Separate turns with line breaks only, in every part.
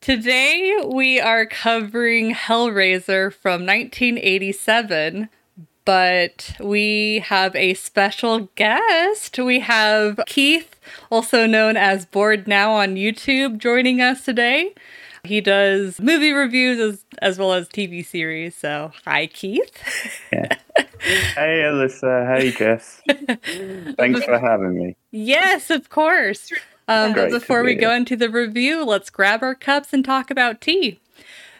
Today we are covering Hellraiser from 1987, but we have a special guest. We have Keith, also known as Bored Now on YouTube, joining us today. He does movie reviews as, as well as TV series. So, hi, Keith.
Yeah. Hey, Alyssa. Hey, Jess. Thanks for having me.
Yes, of course. Um, but before we go into the review, let's grab our cups and talk about tea.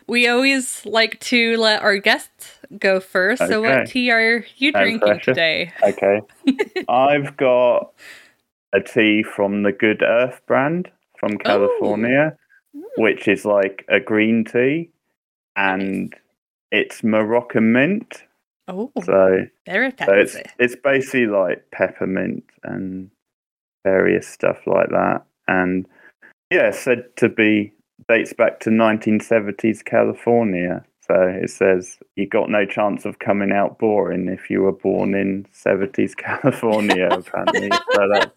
We always like to let our guests go first. So, what tea are you
No
drinking
pressure.
today?
Okay. I've got a tea from the Good Earth brand from California, which is like a green tea, and it's Moroccan mint.
Oh,
So, so it's it's basically like peppermint and various stuff like that. And yeah, said to be dates back to 1970s California. So it says you got no chance of coming out boring if you were born in 70s California. apparently, so that's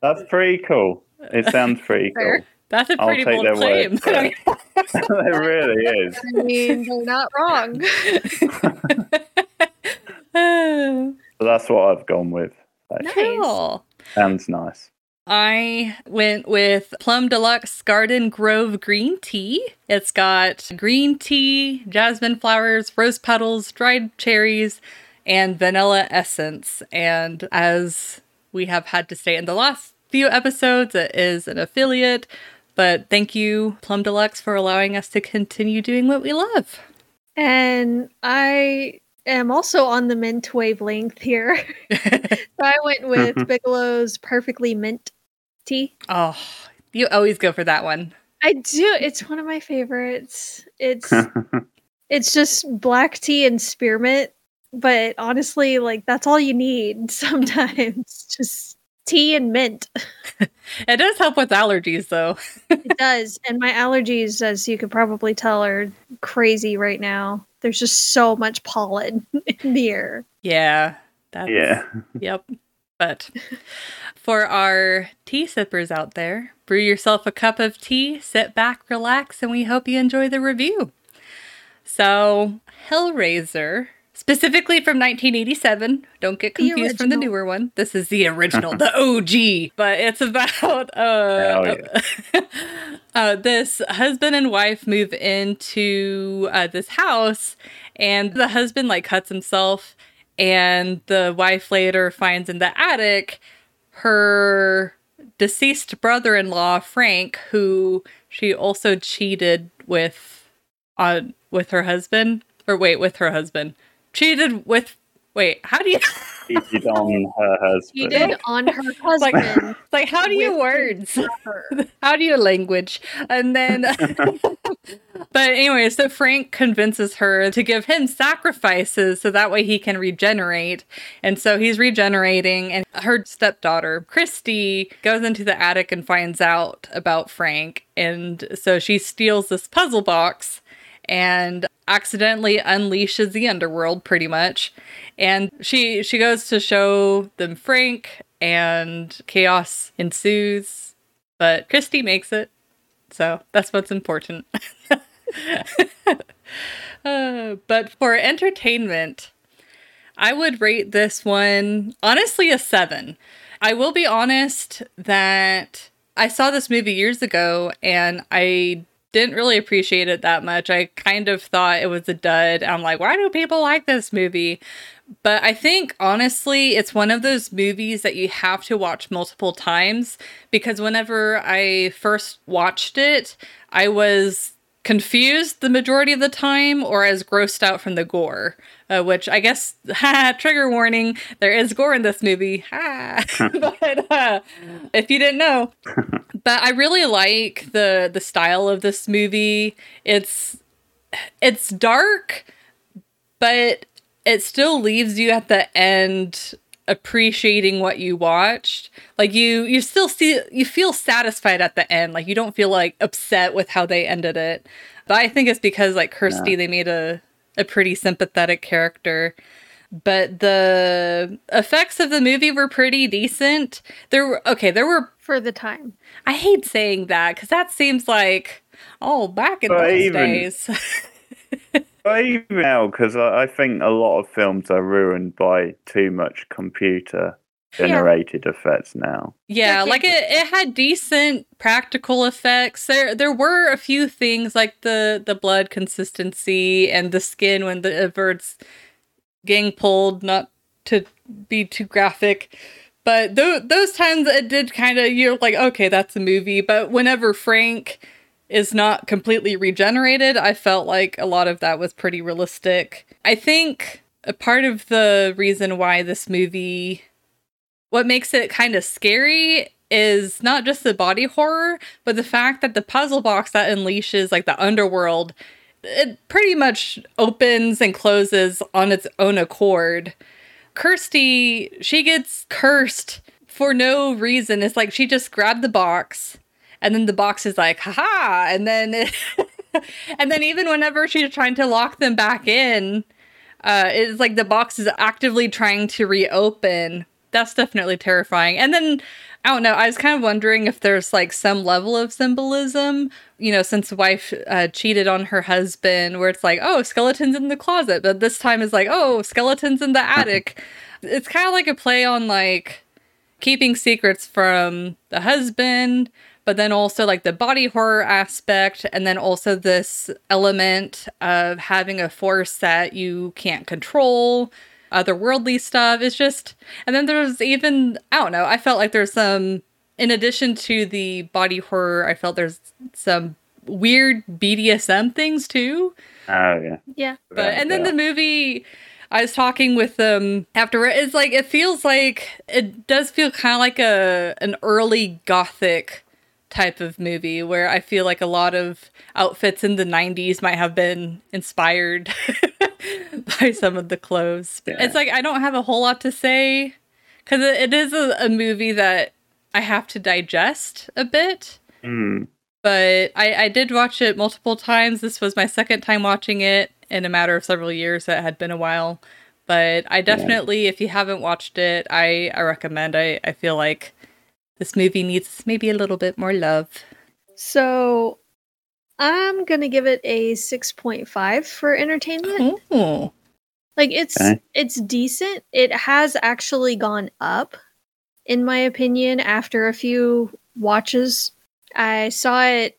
that's pretty cool. It sounds pretty cool.
Fair.
That's a
I'll
pretty
take
bold claim.
word for it. it really is.
I mean, they're not wrong.
So that's what I've gone with. So,
cool.
Sounds nice.
I went with Plum Deluxe Garden Grove green tea. It's got green tea, jasmine flowers, rose petals, dried cherries, and vanilla essence. And as we have had to say in the last few episodes, it is an affiliate. But thank you, Plum Deluxe, for allowing us to continue doing what we love.
and I am also on the mint wavelength here. so I went with Bigelow's Perfectly Mint tea.
oh, you always go for that one.
I do. It's one of my favorites. It's it's just black tea and spearmint, but honestly, like that's all you need sometimes. just tea and mint.
It does help with allergies, though.
It does. And my allergies, as you could probably tell, are crazy right now. There's just so much pollen in the air.
Yeah. That's,
yeah.
Yep. But for our tea sippers out there, brew yourself a cup of tea, sit back, relax, and we hope you enjoy the review. So, Hellraiser, specifically from 1987, don't get
The
confused from the newer one. This is the original, the OG, but it's about uh,
Hell
uh, this husband and wife move into uh, this house, and the husband like cuts himself, and the wife later finds in the attic her deceased brother-in-law Frank, who she also cheated with on with her husband, or wait, with her husband, cheated with. Wait, how do you
Cheated on her husband.
She did on her husband.
like? How do you words? how do you language and then but anyway so frank convinces her to give him sacrifices so that way he can regenerate and so he's regenerating and her stepdaughter christy goes into the attic and finds out about frank and so she steals this puzzle box and accidentally unleashes the underworld pretty much and she she goes to show them frank and chaos ensues but Christy makes it. So that's what's important. Uh, but for entertainment, I would rate this one honestly a seven. I will be honest that I saw this movie years ago and I didn't really appreciate it that much. I kind of thought it was a dud. I'm like, why do people like this movie? But I think honestly, it's one of those movies that you have to watch multiple times because whenever I first watched it, I was confused the majority of the time or as grossed out from the gore, uh, which I guess, ha, trigger warning, there is gore in this movie. Ha. but uh, if you didn't know, but I really like the the style of this movie. It's it's dark, but it still leaves you at the end appreciating what you watched. Like you you still see you feel satisfied at the end. Like you don't feel like upset with how they ended it. But I think it's because like Kirsty, they made a a pretty sympathetic character. But the effects of the movie were pretty decent. There were okay, there were
for the time.
I hate saying that because that seems like oh back in but those even, days.
but even now, because I, I, think a lot of films are ruined by too much computer generated yeah. effects now.
Yeah, like it, it had decent practical effects. There there were a few things like the the blood consistency and the skin when the bird's getting pulled, not to be too graphic. But th- those times it did kind of you're like okay that's a movie. But whenever Frank is not completely regenerated, I felt like a lot of that was pretty realistic. I think a part of the reason why this movie what makes it kind of scary is not just the body horror, but the fact that the puzzle box that unleashes like the underworld, it pretty much opens and closes on its own accord. Kirsty, she gets cursed for no reason. It's like she just grabbed the box and then the box is like, haha, and then it and then even whenever she's trying to lock them back in, uh, it's like the box is actively trying to reopen that's definitely terrifying. And then I don't know. I was kind of wondering if there's like some level of symbolism, you know, since wife uh, cheated on her husband, where it's like, oh, skeletons in the closet, but this time is like, oh, skeletons in the attic. it's kind of like a play on like keeping secrets from the husband, but then also like the body horror aspect, and then also this element of having a force that you can't control otherworldly stuff. It's just, and then there's even, I don't know, I felt like there's some, in addition to the body horror, I felt there's some weird BDSM things too.
Oh, yeah.
Yeah.
But, and then the movie, I was talking with them after it's like it feels like it does feel kind of like a an early gothic type of movie where I feel like a lot of outfits in the 90s might have been inspired by some of the clothes. Yeah. It's like I don't have a whole lot to say because it is a, a, movie that I have to digest a bit.
Mm.
But I, I did watch it multiple times. This was my second time watching it in a matter of several years. It had been a while. But I definitely, yeah. if you haven't watched it, I, I recommend. I, I feel like this movie needs maybe a little bit more love.
So I'm gonna give it a six point five for entertainment.
Oh.
Like it's okay. it's decent. It has actually gone up, in my opinion, after a few watches. I saw it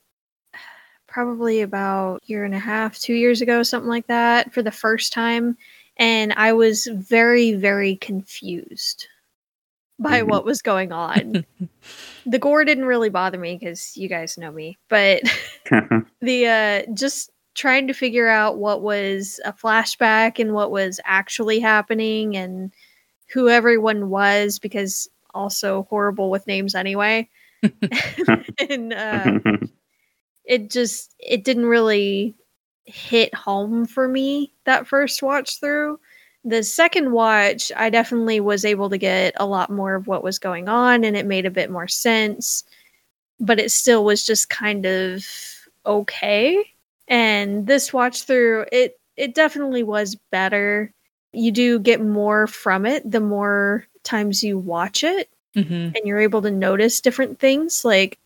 probably about year and a half, two years ago, something like that, for the first time, and I was very, very confused by mm-hmm. what was going on. the gore didn't really bother me because you guys know me, but the uh, just trying to figure out what was a flashback and what was actually happening and who everyone was because also horrible with names anyway. and uh, it just it didn't really hit home for me that first watch through the second watch, I definitely was able to get a lot more of what was going on and it made a bit more sense, but it still was just kind of okay. And this watch through, it it definitely was better. You do get more from it the more times you watch it,
mm-hmm.
and you're able to notice different things. Like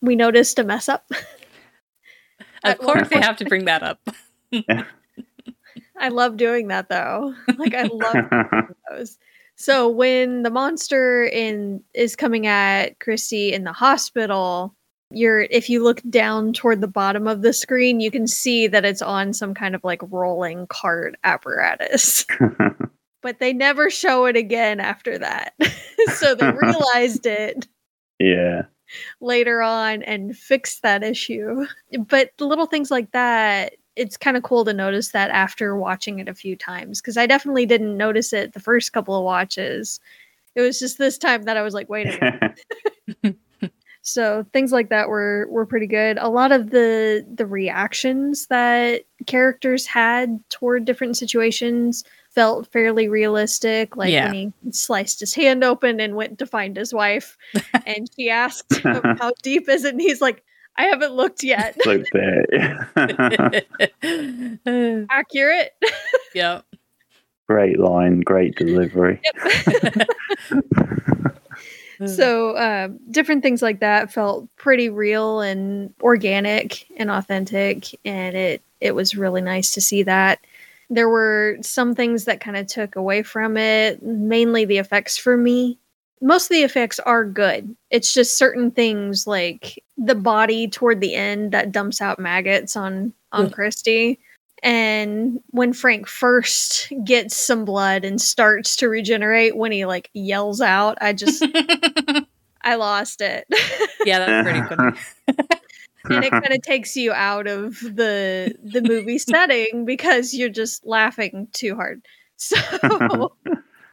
we noticed a mess up.
of course, they have to bring that up.
I love doing that though. Like I love those. So when the monster in is coming at Chrissy in the hospital, you're if you look down toward the bottom of the screen, you can see that it's on some kind of like rolling cart apparatus. but they never show it again after that. so they realized it.
Yeah.
Later on and fixed that issue. But little things like that it's kind of cool to notice that after watching it a few times because I definitely didn't notice it the first couple of watches. It was just this time that I was like, wait a minute. So things like that were were pretty good. A lot of the the reactions that characters had toward different situations felt fairly realistic. Like
Yeah.
when he sliced his hand open and went to find his wife, and she asked him, how deep is it, and he's like, "I haven't looked yet."
Look there.
Accurate.
yep.
great line, great delivery.
So um, different things like that felt pretty real and organic and authentic, and it it was really nice to see that. There were some things that kind of took away from it, mainly the effects for me. Most of the effects are good. It's just certain things like the body toward the end that dumps out maggots on on
Ugh.
Christy. And when Frank first gets some blood and starts to regenerate, when he like yells out, I just I lost it.
yeah, that's pretty funny.
and it kind of takes you out of the the movie setting because you're just laughing too hard. So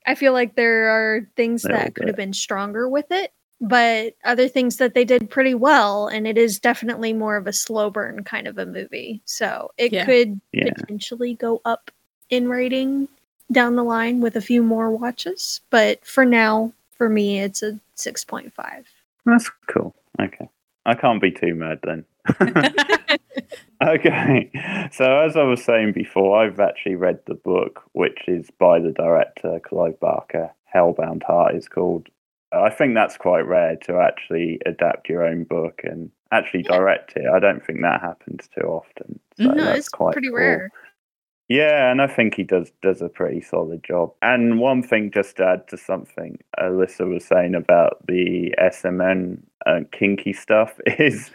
I feel like there are things
Little
that could have been stronger with it, but other things that they did pretty well and it is definitely more of a slow burn kind of a movie. So it
Yeah.
could
Yeah.
potentially go up in rating down the line with a few more watches, but for now for me it's a 6.5.
That's cool. Okay. I can't be too mad then. okay. So, as I was saying before, I've actually read the book, which is by the director, Clive Barker. Hellbound Heart is called. I think that's quite rare to actually adapt your own book and actually
Yeah.
direct it. I don't think that happens too often. So
No,
it's
quite
pretty
cool.
rare.
Yeah, and I think he does does a pretty solid job. And one thing, just to add to something Alyssa was saying about the S&M uh, kinky stuff, is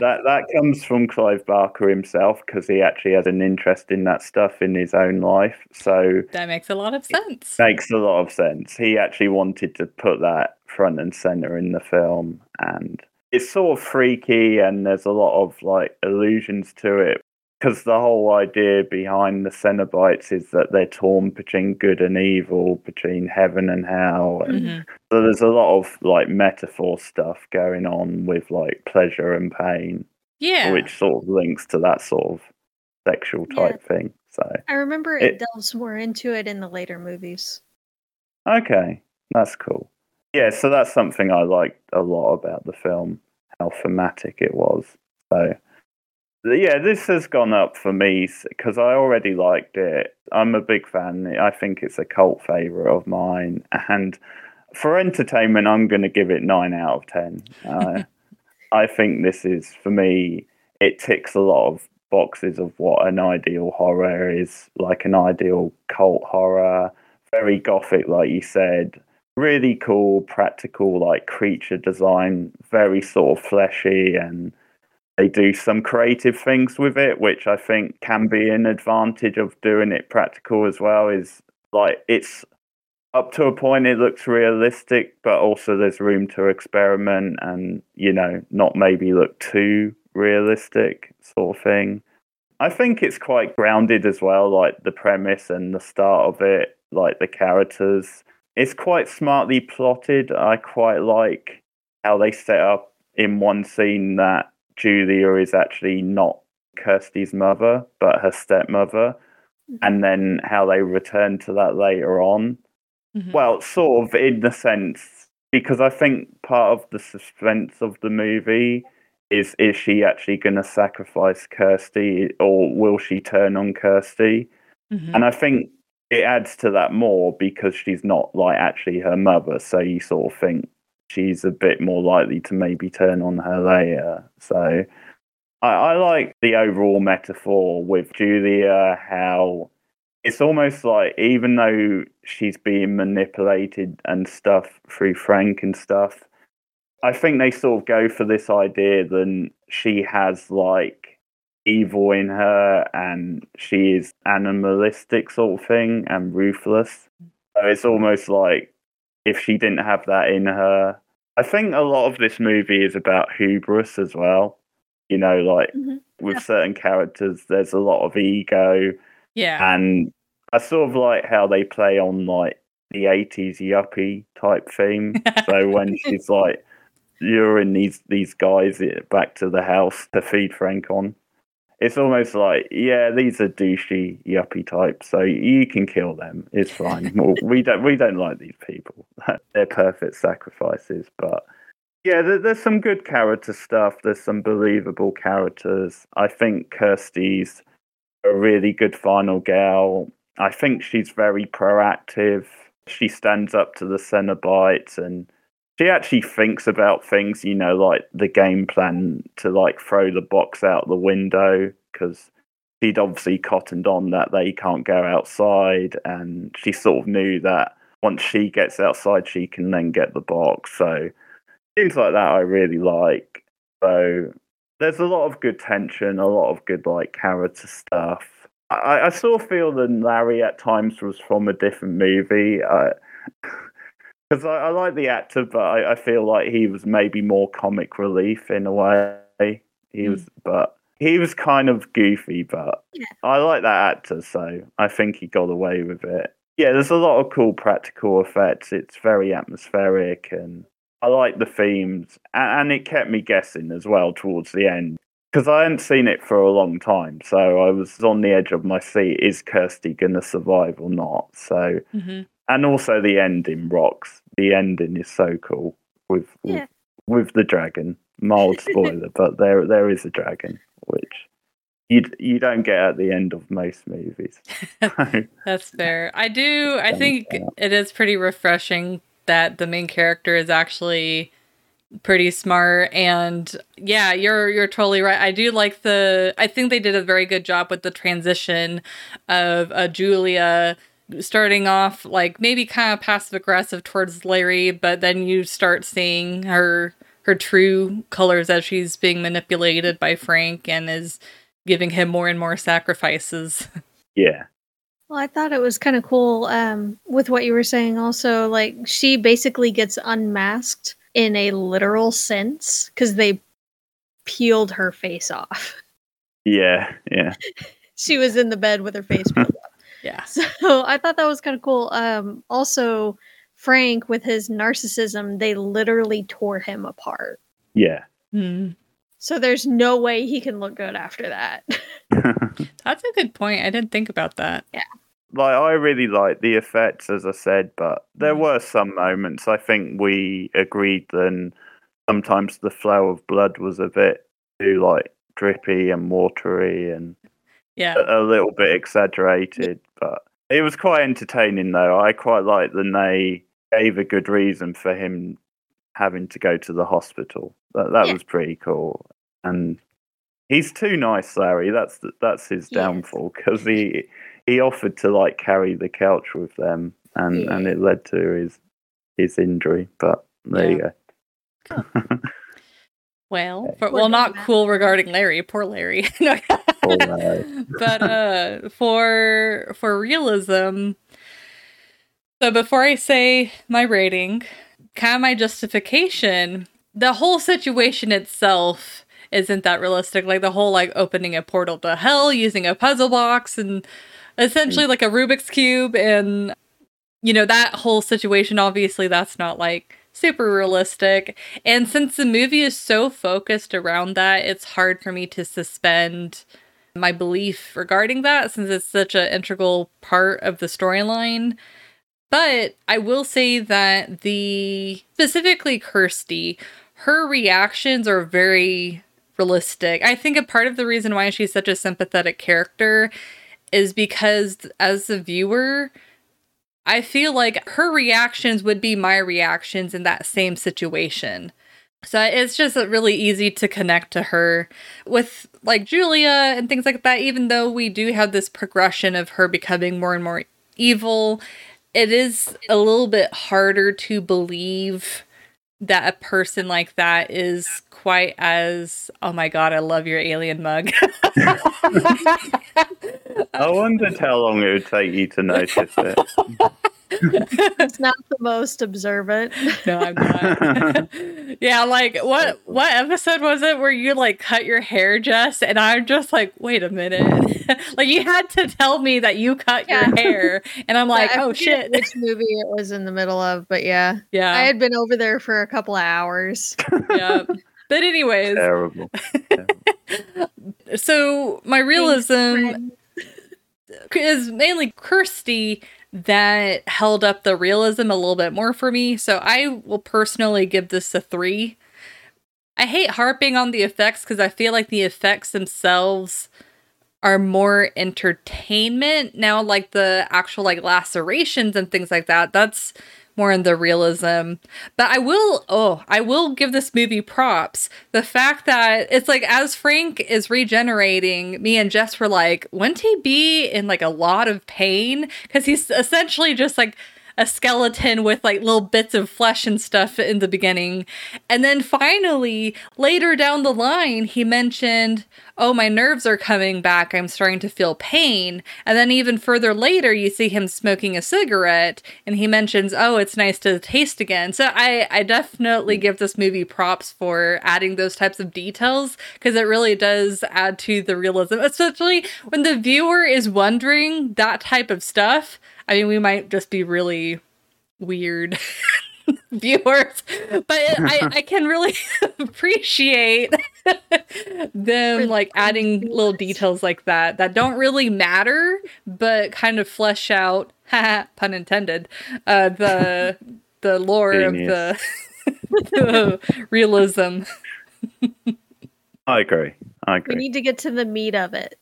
that that comes from Clive Barker himself because he actually has an interest in that stuff in his own life. So
that makes a lot of sense.
makes a lot of sense. He actually wanted to put that front and center in the film, and it's sort of freaky, and there's a lot of like allusions to it. Because the whole idea behind the Cenobites is that they're torn between good and evil, between heaven and hell. And
Mhm.
so there's a lot of like metaphor stuff going on with like pleasure and pain,
Yeah.
which sort of links to that sort of sexual
Yeah.
type thing. So
I remember it,
It-
delves more into it in the later movies.
Okay, that's cool. Yeah, so that's something I liked a lot about the film, how thematic it was. So, yeah, this has gone up for me because I already liked it. I'm a big fan. I think it's a cult favorite of mine. And for entertainment, I'm going to give it 9 out of 10. Uh, I think this is, for me, it ticks a lot of boxes of what an ideal horror is like an ideal cult horror very gothic, like you said. Really cool, practical, like creature design, very sort of fleshy, and they do some creative things with it, which I think can be an advantage of doing it practical as well. Is like it's up to a point, it looks realistic, but also there's room to experiment and, you know, not maybe look too realistic, sort of thing. I think it's quite grounded as well, like the premise and the start of it, like the characters. It's quite smartly plotted. I quite like how they set up in one scene that Julia is actually not Kirsty's mother, but her stepmother, and then how they return to that later on.
Mhm.
Well, sort of in the sense because I think part of the suspense of the movie is is she actually going to sacrifice Kirsty or will she turn on Kirsty?
Mhm.
And I think it adds to that more because she's not like actually her mother, so you sort of think she's a bit more likely to maybe turn on her later. So I, I like the overall metaphor with Julia, how it's almost like even though she's being manipulated and stuff through Frank and stuff, I think they sort of go for this idea that she has like evil in her and she is animalistic sort of thing and ruthless. So it's almost like if she didn't have that in her. I think a lot of this movie is about hubris as well. You know, like
Mhm.
with certain characters, there's a lot of ego
yeah.
and I sort of like how they play on like the 80s yuppie type theme. so when she's like luring these these guys back to the house to feed Frank on. It's almost like, yeah, these are douchey yuppie types, so you can kill them. It's fine. well, we don't we don't like these people. They're perfect sacrifices, but yeah, there's some good character stuff. There's some believable characters. I think Kirsty's a really good final gal. I think she's very proactive. She stands up to the Cenobites and she actually thinks about things, you know, like the game plan to like throw the box out the window because she'd obviously cottoned on that they can't go outside, and she sort of knew that once she gets outside, she can then get the box. So things like that I really like. So there's a lot of good tension, a lot of good like character stuff. I, I of feel that Larry at times was from a different movie. Because I, I, like the actor, but I, I, feel like he was maybe more comic relief in a way. He mm. was, but he was kind of goofy, but yeah. I like that actor, so I think he got away with it. Yeah, there's a lot of cool practical effects. It's very atmospheric, and I like the themes, and, and it kept me guessing as well towards the end because I hadn't seen it for a long time, so I was on the edge of my seat. Is Kirsty gonna survive or not? So. Mm-hmm and also the ending rocks. The ending is so cool with yeah. with, with the dragon. Mild spoiler, but there there is a dragon, which you you don't get at the end of most movies.
That's fair. I do. I think it is pretty refreshing that the main character is actually pretty smart and yeah you're you're totally right i do like the i think they did a very good job with the transition of uh, julia starting off like maybe kind of passive aggressive towards Larry, but then you start seeing her her true colors as she's being manipulated by Frank and is giving him more and more sacrifices.
Yeah.
Well, I thought it was kind of cool um, with what you were saying. Also, like she basically gets unmasked in a literal sense because they peeled her face off.
Yeah, yeah.
she was in the bed with her face peeled off.
Yeah.
So I thought that was kind of cool. Um, also, Frank, with his narcissism, they literally tore him apart.
Yeah.
Mm.
So there's no way he can look good after that.
That's a good point. I didn't think about that.
Yeah.
Like I really like the effects, as I said, but there were some moments. I think we agreed then sometimes the flow of blood was a bit too like drippy and watery and
yeah,
a, a little bit exaggerated, but it was quite entertaining though. I quite like that they gave a good reason for him having to go to the hospital. That that yeah. was pretty cool, and he's too nice, Larry. That's that's his downfall because he he offered to like carry the couch with them, and yeah. and it led to his his injury. But there yeah. you go.
Cool. well, for, well, not cool regarding Larry. Poor Larry. but uh, for for realism, so before I say my rating, kind of my justification, the whole situation itself isn't that realistic. Like the whole like opening a portal to hell using a puzzle box and essentially like a Rubik's cube and you know that whole situation obviously that's not like super realistic. And since the movie is so focused around that, it's hard for me to suspend my belief regarding that since it's such an integral part of the storyline. But I will say that the specifically Kirsty, her reactions are very realistic. I think a part of the reason why she's such a sympathetic character is because as a viewer, I feel like her reactions would be my reactions in that same situation. So it's just really easy to connect to her with like Julia and things like that. Even though we do have this progression of her becoming more and more evil, it is a little bit harder to believe that a person like that is quite as oh my god i love your alien mug.
I wondered how long it would take you to notice it
it's not the most observant.
No, I'm not. yeah, like what what episode was it where you like cut your hair, Jess? And I'm just like, wait a minute. like you had to tell me that you cut
Yeah.
your hair, and I'm like,
Yeah,
oh
forget
shit.
Which movie it was in the middle of, but yeah.
Yeah,
I had been over there for a couple of hours.
yeah. But anyways,
Terrible.
so my realism
Friend.
is mainly Kirsty that held up the realism a little bit more for me. So I will personally give this a three. I hate harping on the effects because I feel like the effects themselves are more entertainment. Now, like the actual like lacerations and things like that, that's more in the realism. But I will, oh, I will give this movie props. The fact that it's like as Frank is regenerating, me and Jess were like, wouldn't he be in like a lot of pain? Because he's essentially just like a skeleton with like little bits of flesh and stuff in the beginning. And then finally, later down the line, he mentioned, Oh, my nerves are coming back. I'm starting to feel pain. And then even further later, you see him smoking a cigarette and he mentions, Oh, it's nice to taste again. So I, I definitely give this movie props for adding those types of details because it really does add to the realism, especially when the viewer is wondering that type of stuff. I mean, we might just be really weird viewers, but I, I can really appreciate them like adding little details like that that don't really matter, but kind of flesh out, pun intended, uh, the the lore of the, the realism.
I agree. I agree.
We need to get to the meat of it.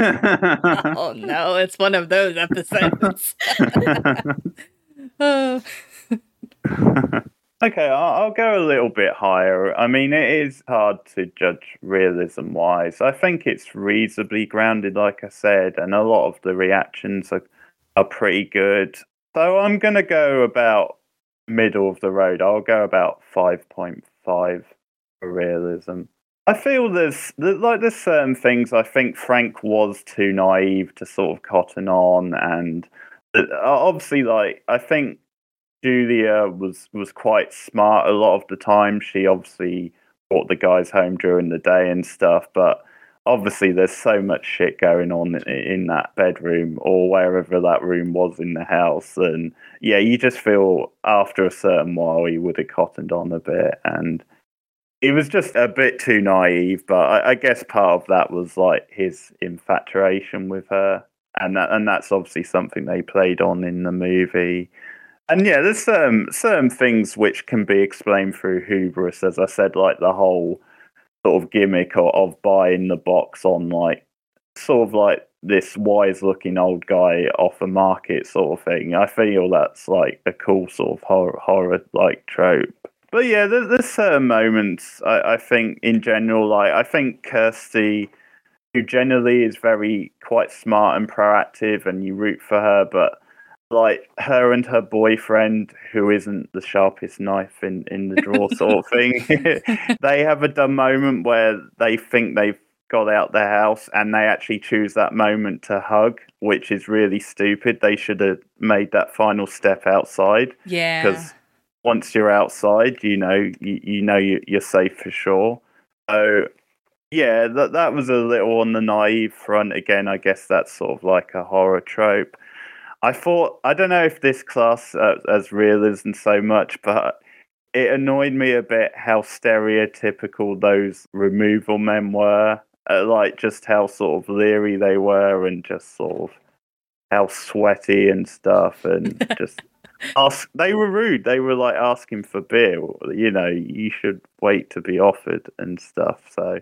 Oh no, it's one of those episodes.
Okay, I'll, I'll go a little bit higher. I mean, it is hard to judge realism wise. I think it's reasonably grounded, like I said, and a lot of the reactions are, are pretty good. So I'm going to go about middle of the road. I'll go about 5.5 for realism. I feel there's like there's certain things I think Frank was too naive to sort of cotton on, and uh, obviously, like I think Julia was was quite smart a lot of the time. She obviously brought the guys home during the day and stuff, but obviously there's so much shit going on in that bedroom or wherever that room was in the house, and yeah, you just feel after a certain while he would have cottoned on a bit and he was just a bit too naive, but I, I guess part of that was like his infatuation with her, and that, and that's obviously something they played on in the movie. And yeah, there's certain certain things which can be explained through hubris, as I said, like the whole sort of gimmick of, of buying the box on like sort of like this wise looking old guy off a market sort of thing. I feel that's like a cool sort of horror horror like trope. But yeah, there's, there's certain moments I, I think in general, like I think Kirsty, who generally is very quite smart and proactive, and you root for her, but like her and her boyfriend, who isn't the sharpest knife in in the drawer, sort of thing, they have a dumb moment where they think they've got out their house and they actually choose that moment to hug, which is really stupid. They should have made that final step outside
Yeah.
because once you're outside, you know you, you know you, you're safe for sure. So yeah, that that was a little on the naive front. Again, I guess that's sort of like a horror trope. I thought I don't know if this class uh, as realism so much, but it annoyed me a bit how stereotypical those removal men were. Uh, like just how sort of leery they were, and just sort of how sweaty and stuff, and just ask they were rude. They were like asking for beer. You know you should wait to be offered and stuff. So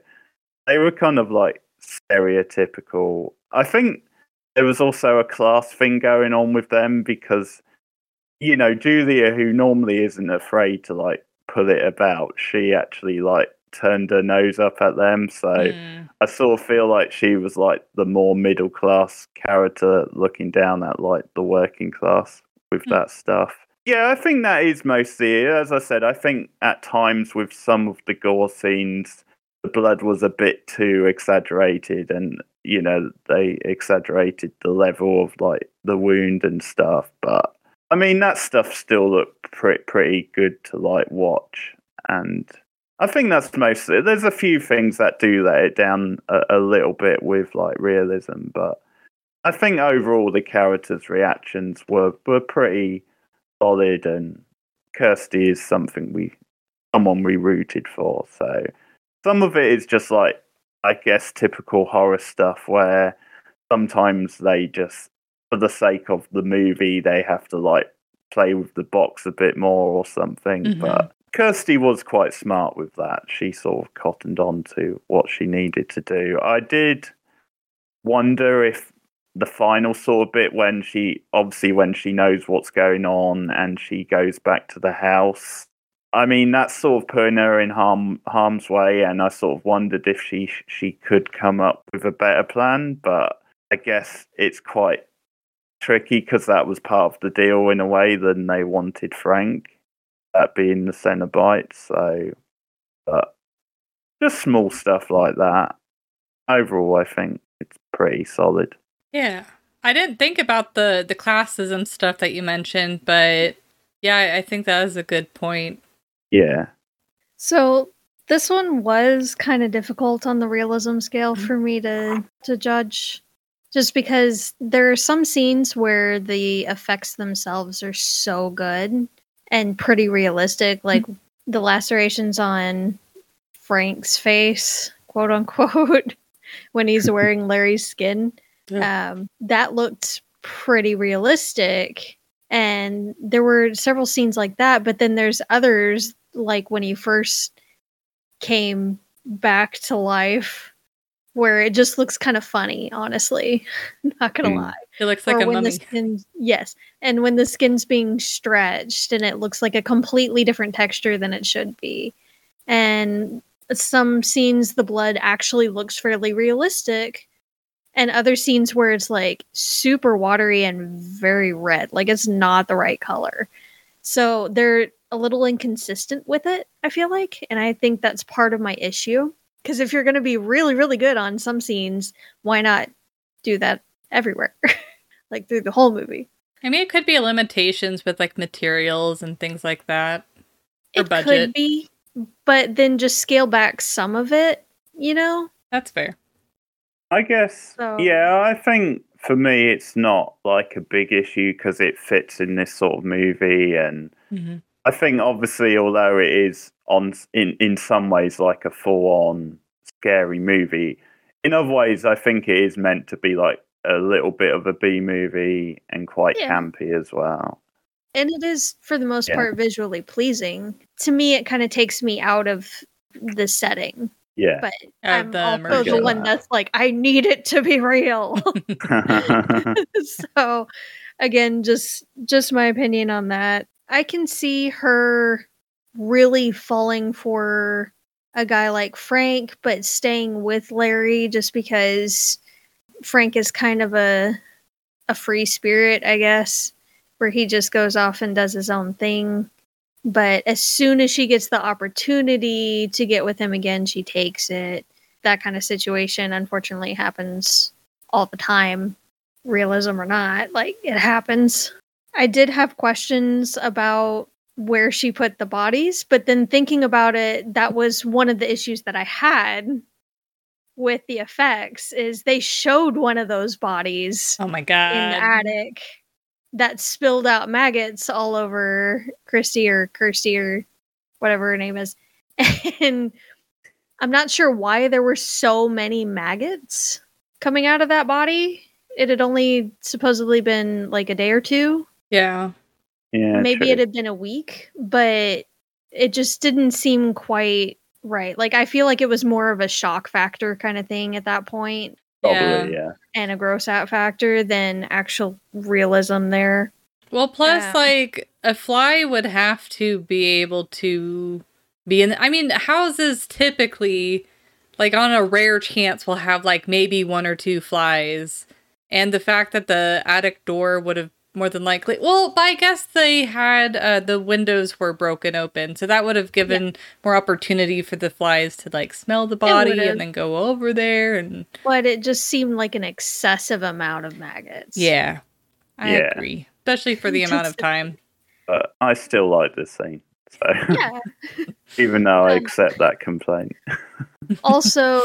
they were kind of like stereotypical. I think there was also a class thing going on with them because you know julia who normally isn't afraid to like pull it about she actually like turned her nose up at them so
Mm.
I sort of feel like she was like the more middle class character looking down at like the working class with
Hmm.
that stuff. Yeah, I think that is mostly. As I said, I think at times with some of the gore scenes, the blood was a bit too exaggerated and, you know, they exaggerated the level of like the wound and stuff. But I mean, that stuff still looked pretty pretty good to like watch, and I think that's mostly. There's a few things that do let it down a, a little bit with like realism, but I think overall the characters' reactions were were pretty solid, and Kirsty is something we someone we rooted for. So some of it is just like I guess typical horror stuff where sometimes they just for the sake of the movie they have to like play with the box a bit more or something.
Mhm.
But Kirsty was quite smart with that. She sort of cottoned on to what she needed to do. I did wonder if the final sort of bit when she obviously when she knows what's going on and she goes back to the house. I mean that's sort of putting her in harm harm's way, and I sort of wondered if she she could come up with a better plan. But I guess it's quite tricky because that was part of the deal in a way. than they wanted Frank, that being the Cenobite. So, but just small stuff like that. Overall, I think it's pretty solid.
Yeah. I didn't think about the the classism stuff that you mentioned, but yeah, I- I think that is a good point.
Yeah.
So this one was kind of difficult on the realism scale
Mhm.
for me to to judge just because there are some scenes where the effects themselves are so good and pretty realistic like the lacerations on Frank's face quote unquote when he's wearing Larry's skin um, that looked pretty realistic. And there were several scenes like that but then there's others like when he first came back to life where it just looks kind of funny honestly. Not gonna
Mm.
lie
It looks like
or
a
when
mummy.
the skin yes and when the skin's being stretched and it looks like a completely different texture than it should be. And some scenes the blood actually looks fairly realistic and other scenes where it's like super watery and very red like it's not the right color. So they're a little inconsistent with it i feel like and i think that's part of my issue. Because if you're going to be really really good on some scenes why not do that everywhere like through the whole movie
I mean, it could be limitations with like materials and things like that. Or
it
budget.
could be but then just scale back some of it you know
That's fair.
I guess,
So-
yeah, I think for me it's not like a big issue because it fits in this sort of movie. And
hmm
I think, obviously, although it is on in, in some ways like a full on scary movie, in other ways, I think it is meant to be like a little bit of a B movie and quite
Yeah.
campy as well.
and it is for the most
Yeah.
part visually pleasing to me it kind of takes me out of the setting
Yeah.
but
Of
i'm
the
also the one that's like i need it to be real so again just just my opinion on that i can see her really falling for a guy like frank but staying with larry just because frank is kind of a a free spirit i guess where he just goes off and does his own thing. But as soon as she gets the opportunity to get with him again she takes it. That kind of situation unfortunately happens all the time realism or not like it happens. I did have questions about where she put the bodies but then thinking about it that was one of the issues that i had with the effects is they showed one of those bodies
Oh my god.
in the attic that spilled out maggots all over Christy or Kirsty or whatever her name is. And I'm not sure why there were so many maggots coming out of that body. It had only supposedly been like a day or two.
yeah.
yeah.
Maybe
true.
it had been a week, but it just didn't seem quite right. Like I feel like it was more of a shock factor kind of thing at that point
Probably, yeah.
and a gross out factor than actual realism there.
Well, plus,
Um,
like, a fly would have to be able to be in. I mean, houses typically, like, on a rare chance, will have, like, maybe one or two flies. And the fact that the attic door would have more than likely. Well, but I guess they had uh, the windows were broken open, so that would have given more opportunity for the flies to like smell the body and then go over there. And
But it just seemed like an excessive amount of maggots.
yeah, I
Yeah.
agree. especially for the amount of time.
But I still like this scene. So
Yeah.
even though I
Um,
accept that complaint.
also,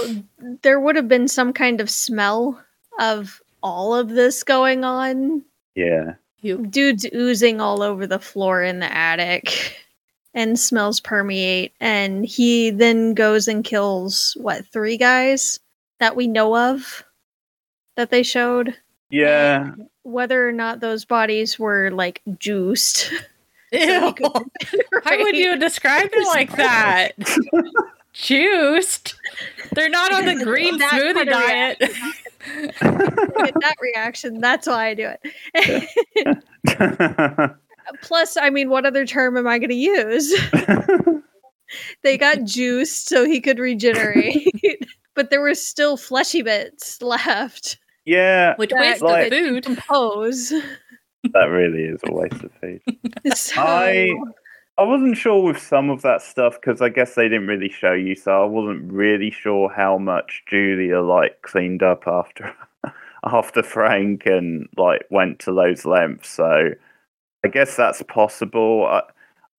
there would have been some kind of smell of all of this going on.
Yeah.
You
Dude's oozing all over the floor in the attic, and smells permeate. And he then goes and kills what three guys that we know of that they showed.
Yeah.
Whether or not those bodies were like juiced.
Ew.
he
How would you describe it like that? Juiced. They're not on the green smoothie diet.
Get that reaction? That's why I do it. Plus, I mean, what other term am I going to use? they got juiced so he could regenerate, but there were still fleshy bits left.
yeah.
Which
That
wastes
like-
the food.
Compose.
That really is a waste of food.
So,
I I wasn't sure with some of that stuff because I guess they didn't really show you, so I wasn't really sure how much Julia like cleaned up after after Frank and like went to those lengths. So I guess that's possible. I,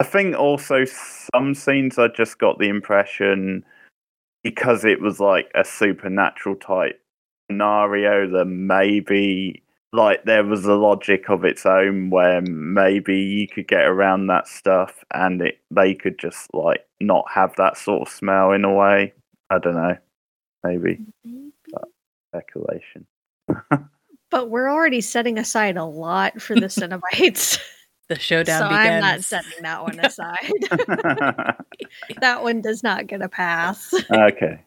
I think also some scenes I just got the impression because it was like a supernatural type scenario that maybe like there was a logic of its own where maybe you could get around that stuff and it they could just like not have that sort of smell in a way. I don't know. Maybe speculation.
but we're already setting aside a lot for the Cenobites,
The showdown
so
begins.
I'm not setting that one aside. that one does not get a pass.
okay.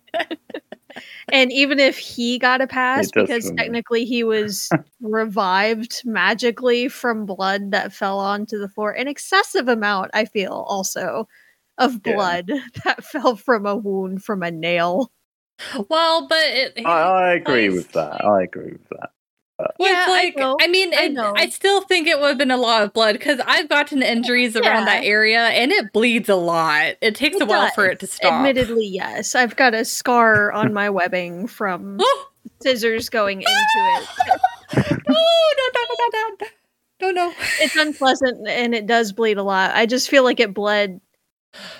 And even if he got a pass, because technically he was revived magically from blood that fell onto the floor, an excessive amount, I feel, also of
Yeah.
blood that fell from a wound from a nail.
Well, but it,
I, I agree
Place-
with that. I agree with that.
Uh, well,
Yeah,
it's
I
like,
know.
I, mean,
I
I,
know.
I still think it would have been a lot of blood because I've gotten injuries around that area and it bleeds a lot. It takes
It
a while for it to stop.
Admittedly, yes. I've got a scar on my webbing from
Oh,
scissors going into it.
no, no, no, no, no, no, no.
It's unpleasant and it does bleed a lot. I just feel like it bled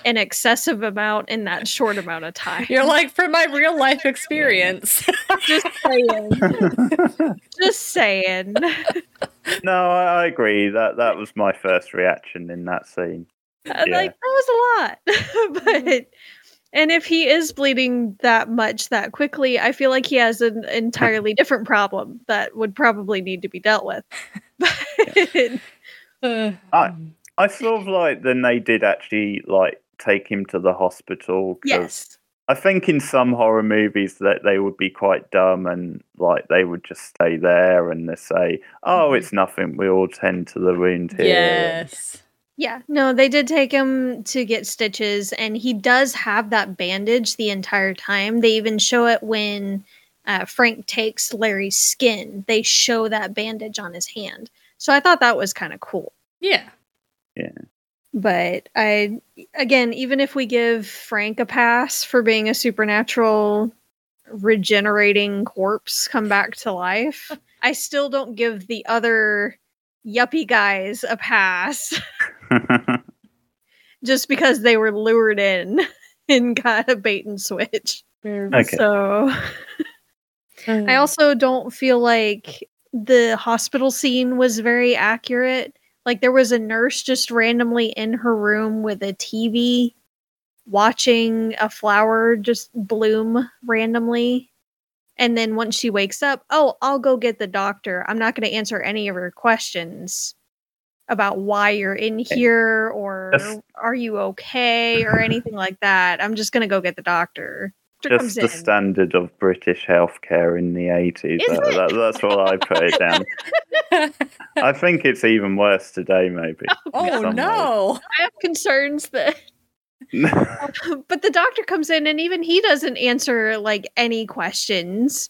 an excessive amount in that short amount of time.
You're like, from my real life experience.
just saying. just saying.
no, I, I agree. That that was my first reaction in that scene. Yeah.
Like that was a lot. but and if he is bleeding that much that quickly, I feel like he has an entirely different problem that would probably need to be dealt with. But
Uh,
I- I sort of like then they did actually like take him to the hospital. 'cause
yes.
I think in some horror movies that they would be quite dumb and like they would just stay there and they say, "Oh,
Mhm.
it's nothing. We all tend to the wound here."
yes.
Yeah, no, they did take him to get stitches, and he does have that bandage the entire time. They even show it when uh, Frank takes Larry's skin. They show that bandage on his hand. So I thought that was kind of cool.
Yeah.
But I, again, even if we give Frank a pass for being a supernatural regenerating corpse come back to life, I still don't give the other yuppie guys a pass just because they were lured in and got a bait and switch.
Okay.
So I also don't feel like the hospital scene was very accurate. Like there was a nurse just randomly in her room with a TV watching a flower just bloom randomly. And then once she wakes up, oh, I'll go get the doctor. I'm not going to answer any of her questions about why you're in here or are you okay or anything like that. I'm just going to go get the doctor. Doctor
Just the
in.
standard of British healthcare in the 80s.
Is
Uh,
it?
that, that's what I put it down. I think it's even worse today, maybe.
oh
Some
no.
I have concerns that but the doctor comes in and even he doesn't answer like any questions.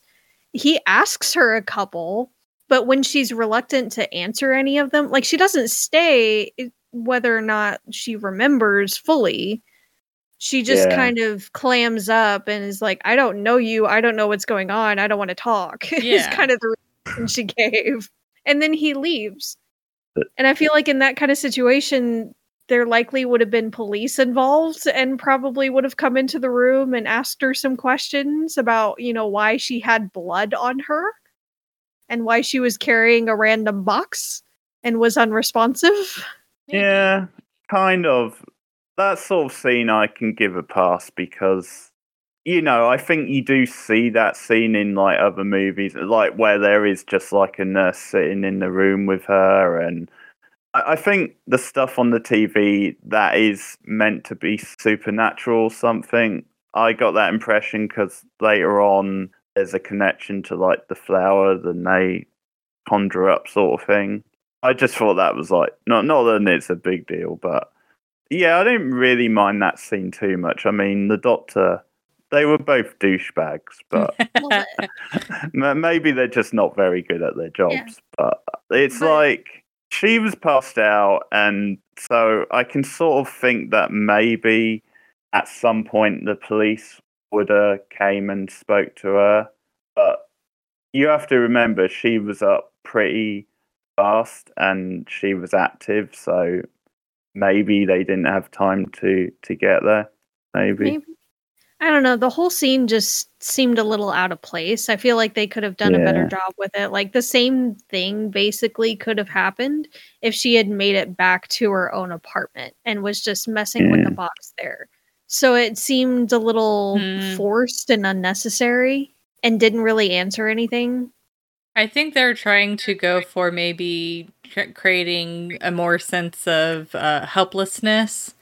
He asks her a couple, but when she's reluctant to answer any of them, like she doesn't stay whether or not she remembers fully. She just
Yeah.
kind of clams up and is like, I don't know you. I don't know what's going on. I don't want to talk. is
Yeah.
kind of the reason she gave. And then he leaves. And I feel like in that kind of situation, there likely would have been police involved and probably would have come into the room and asked her some questions about, you know, why she had blood on her and why she was carrying a random box and was unresponsive.
Yeah, kind of. That sort of scene I can give a pass because, you know, I think you do see that scene in like other movies, like where there is just like a nurse sitting in the room with her. And I I think the stuff on the TV that is meant to be supernatural or something, I got that impression because later on there's a connection to like the flower, then they conjure up sort of thing. I just thought that was like not not that it's a big deal, but yeah, I didn't really mind that scene too much. I mean, the doctor, they were both douchebags, but maybe they're just not very good at their jobs. But it's
But-
like she was passed out, and so I can sort of think that maybe at some point the police would have came and spoke to her, but you have to remember she was up pretty fast and she was active, so maybe they didn't have time to to get there. Maybe.
maybe. I don't know. The whole scene just seemed a little out of place. I feel like they could have done a better job with it. Like the same thing basically could have happened if she had made it back to her own apartment and was just messing with the box there. So it seemed a little
Hmm.
forced and unnecessary and didn't really answer anything.
I think they're trying to go for maybe creating a more sense of uh, helplessness.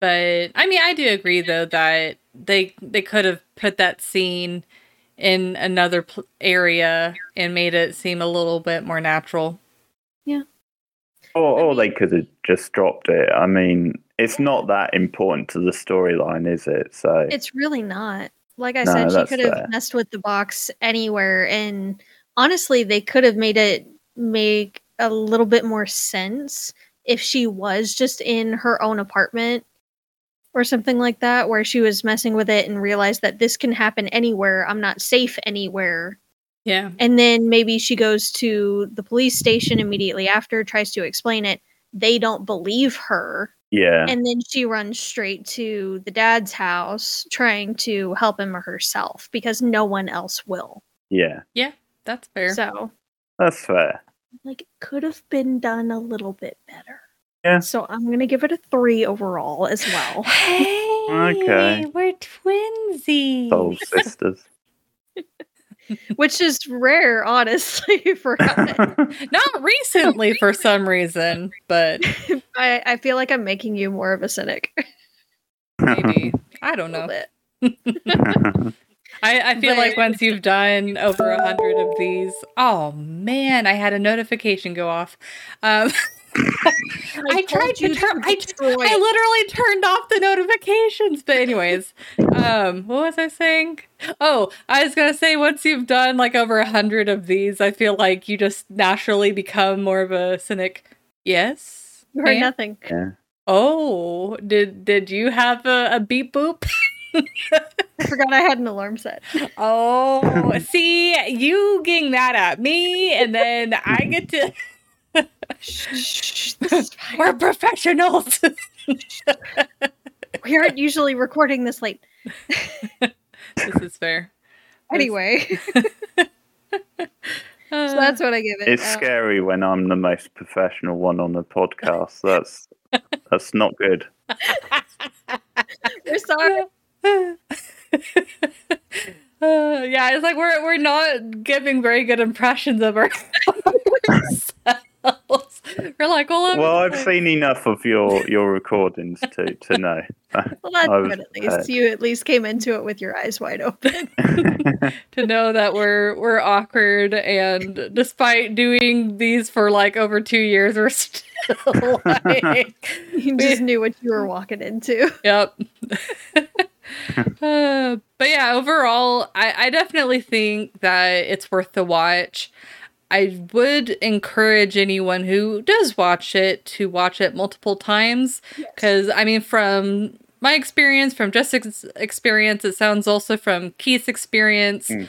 But I mean, I do agree though that they they could have put that scene in another pl- area and made it seem a little bit more natural. Yeah.
Or, or they could have just dropped it. I mean, it's not that important to the storyline, is it? So
It's really not. Like I
No,
said, she could have
fair.
messed with the box anywhere and honestly, they could have made it make a little bit more sense if she was just in her own apartment or something like that where she was messing with it and realized that this can happen anywhere. I'm not safe anywhere.
Yeah.
And then maybe she goes to the police station immediately after, tries to explain it. They don't believe her.
yeah,
And then she runs straight to the dad's house trying to help him or herself because no one else will.
Yeah.
Yeah, That's fair.
So,
that's fair.
like, it could have been done a little bit better.
Yeah.
So, I'm going to give it a three overall as well.
Hey,
Okay.
we're twinsies.
Soul sisters.
which is rare, honestly, for
Not recently for some reason, but
I, I feel like I'm making you more of a cynic.
maybe. I don't
A
know.
Little bit.
I, I feel
But-
like once you've done over a hundred of these, oh man, I had a notification go off. Um, I, tried to turn. I, I literally turned off the notifications. But anyways, um, what was I saying? Oh, I was gonna say once you've done like over a hundred of these, I feel like you just naturally become more of a cynic. Yes.
You heard
ma'am?
nothing.
yeah.
Oh, did did you have a, a beep boop?
I forgot I had an alarm set.
Oh, see, you getting that at me, and then I get to.
Shh, this is fine.
We're professionals.
we aren't usually recording this late.
this is fair.
Anyway,
Uh,
so that's what I give it.
It's
Uh,
scary when I'm the most professional one on the podcast. That's that's not good.
We're sorry.
Uh, yeah, it's like we're we're not giving very good impressions of ourselves. we're like, well, I'm-
Well, I've seen enough of your your recordings to to know.
Well, that's
was
good at least.
prepared.
You at least came into it with your eyes wide open.
to know that we're we're awkward and despite doing these for like over two years we're still like
You just knew what you were walking into.
yep uh, but yeah overall I, I definitely think that it's worth the watch i would encourage anyone who does watch it to watch it multiple times because I mean, from my experience, from Jessica's experience, it sounds also from Keith's experience.
Mm.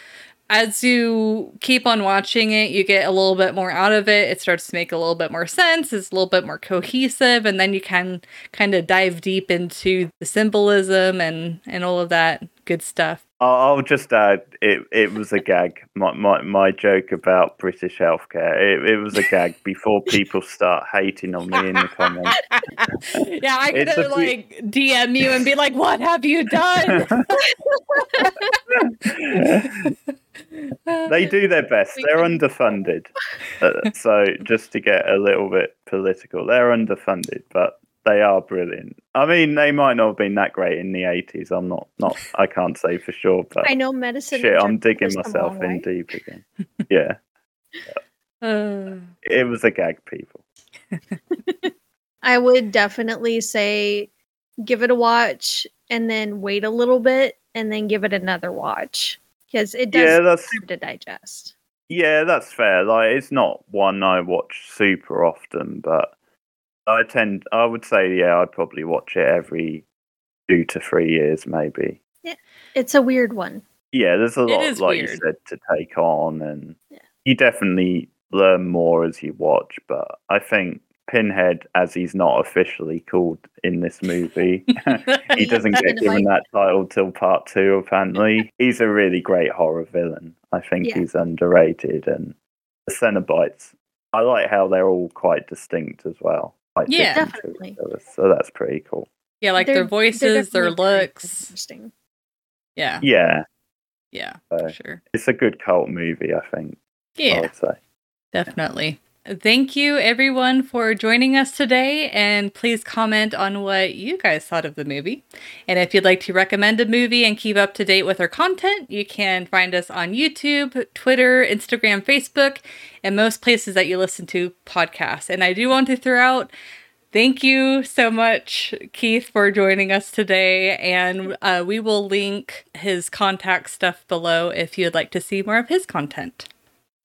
As you keep on watching it, you get a little bit more out of it. It starts to make a little bit more sense. It's a little bit more cohesive, and then you can kind of dive deep into the symbolism and and all of that good stuff.
I'll, I'll just add, it it was a gag. My my, my joke about British healthcare. It, it was a gag before people start hating on me in the comments.
yeah, I could have like DM you and be like, "What have you done?"
they do their best. They're underfunded. Uh, so just to get a little bit political, they're underfunded, but they are brilliant. I mean, they might not have been that great in the eighties. I'm not not I can't say for sure, but
I know medicine.
shit, I'm digging myself in deep again. Yeah.
Uh,
It was a gag, people.
I would definitely say give it a watch and then wait a little bit and then give it another watch because it does
Yeah, that's
time to digest.
yeah, that's fair. Like it's not one I watch super often, but I tend I would say yeah, I'd probably watch it every two to three years maybe. Yeah.
It's a weird one.
Yeah, there's a
It
lot,
is
like you said, to take on, and
Yeah.
you definitely learn more as you watch. But I think Pinhead, as he's not officially called in this movie, he doesn't get given that title till part two. Apparently, he's a really great horror villain. I think
Yeah.
he's underrated, and the Cenobites. I like how they're all quite distinct as well. Quite
Yeah.
Definitely.
other, So that's pretty cool.
yeah, like
They're-
their voices, their looks.
Interesting.
Yeah,
Yeah,
yeah,
so
for sure.
it's a good cult movie. I think. I
Yeah,
would say.
definitely. Thank you, everyone, for joining us today. And please comment on what you guys thought of the movie. And if you'd like to recommend a movie and keep up to date with our content, you can find us on YouTube, Twitter, Instagram, Facebook, and most places that you listen to podcasts. And I do want to throw out Thank you so much, Keith, for joining us today. And uh, we will link his contact stuff below if you'd like to see more of his content.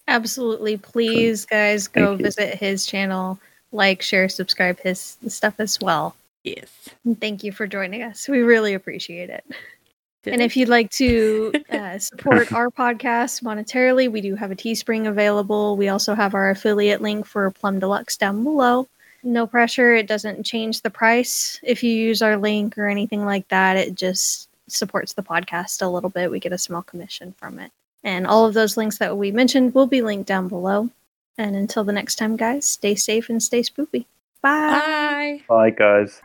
Absolutely. Please, guys, go visit his channel, like, share, subscribe his stuff as well.
Yes.
And thank you for joining us. We really appreciate it. And if you'd like to uh, support our podcast monetarily, we do have a Teespring available. We also have our affiliate link for Plum Deluxe down below. No pressure. It doesn't change the price if you use our link or anything like that. It just supports the podcast a little bit. We get a small commission from it. And all of those links that we mentioned will be linked down below. And until the next time, guys, stay safe and stay spoopy. Bye.
Bye.
Bye, guys.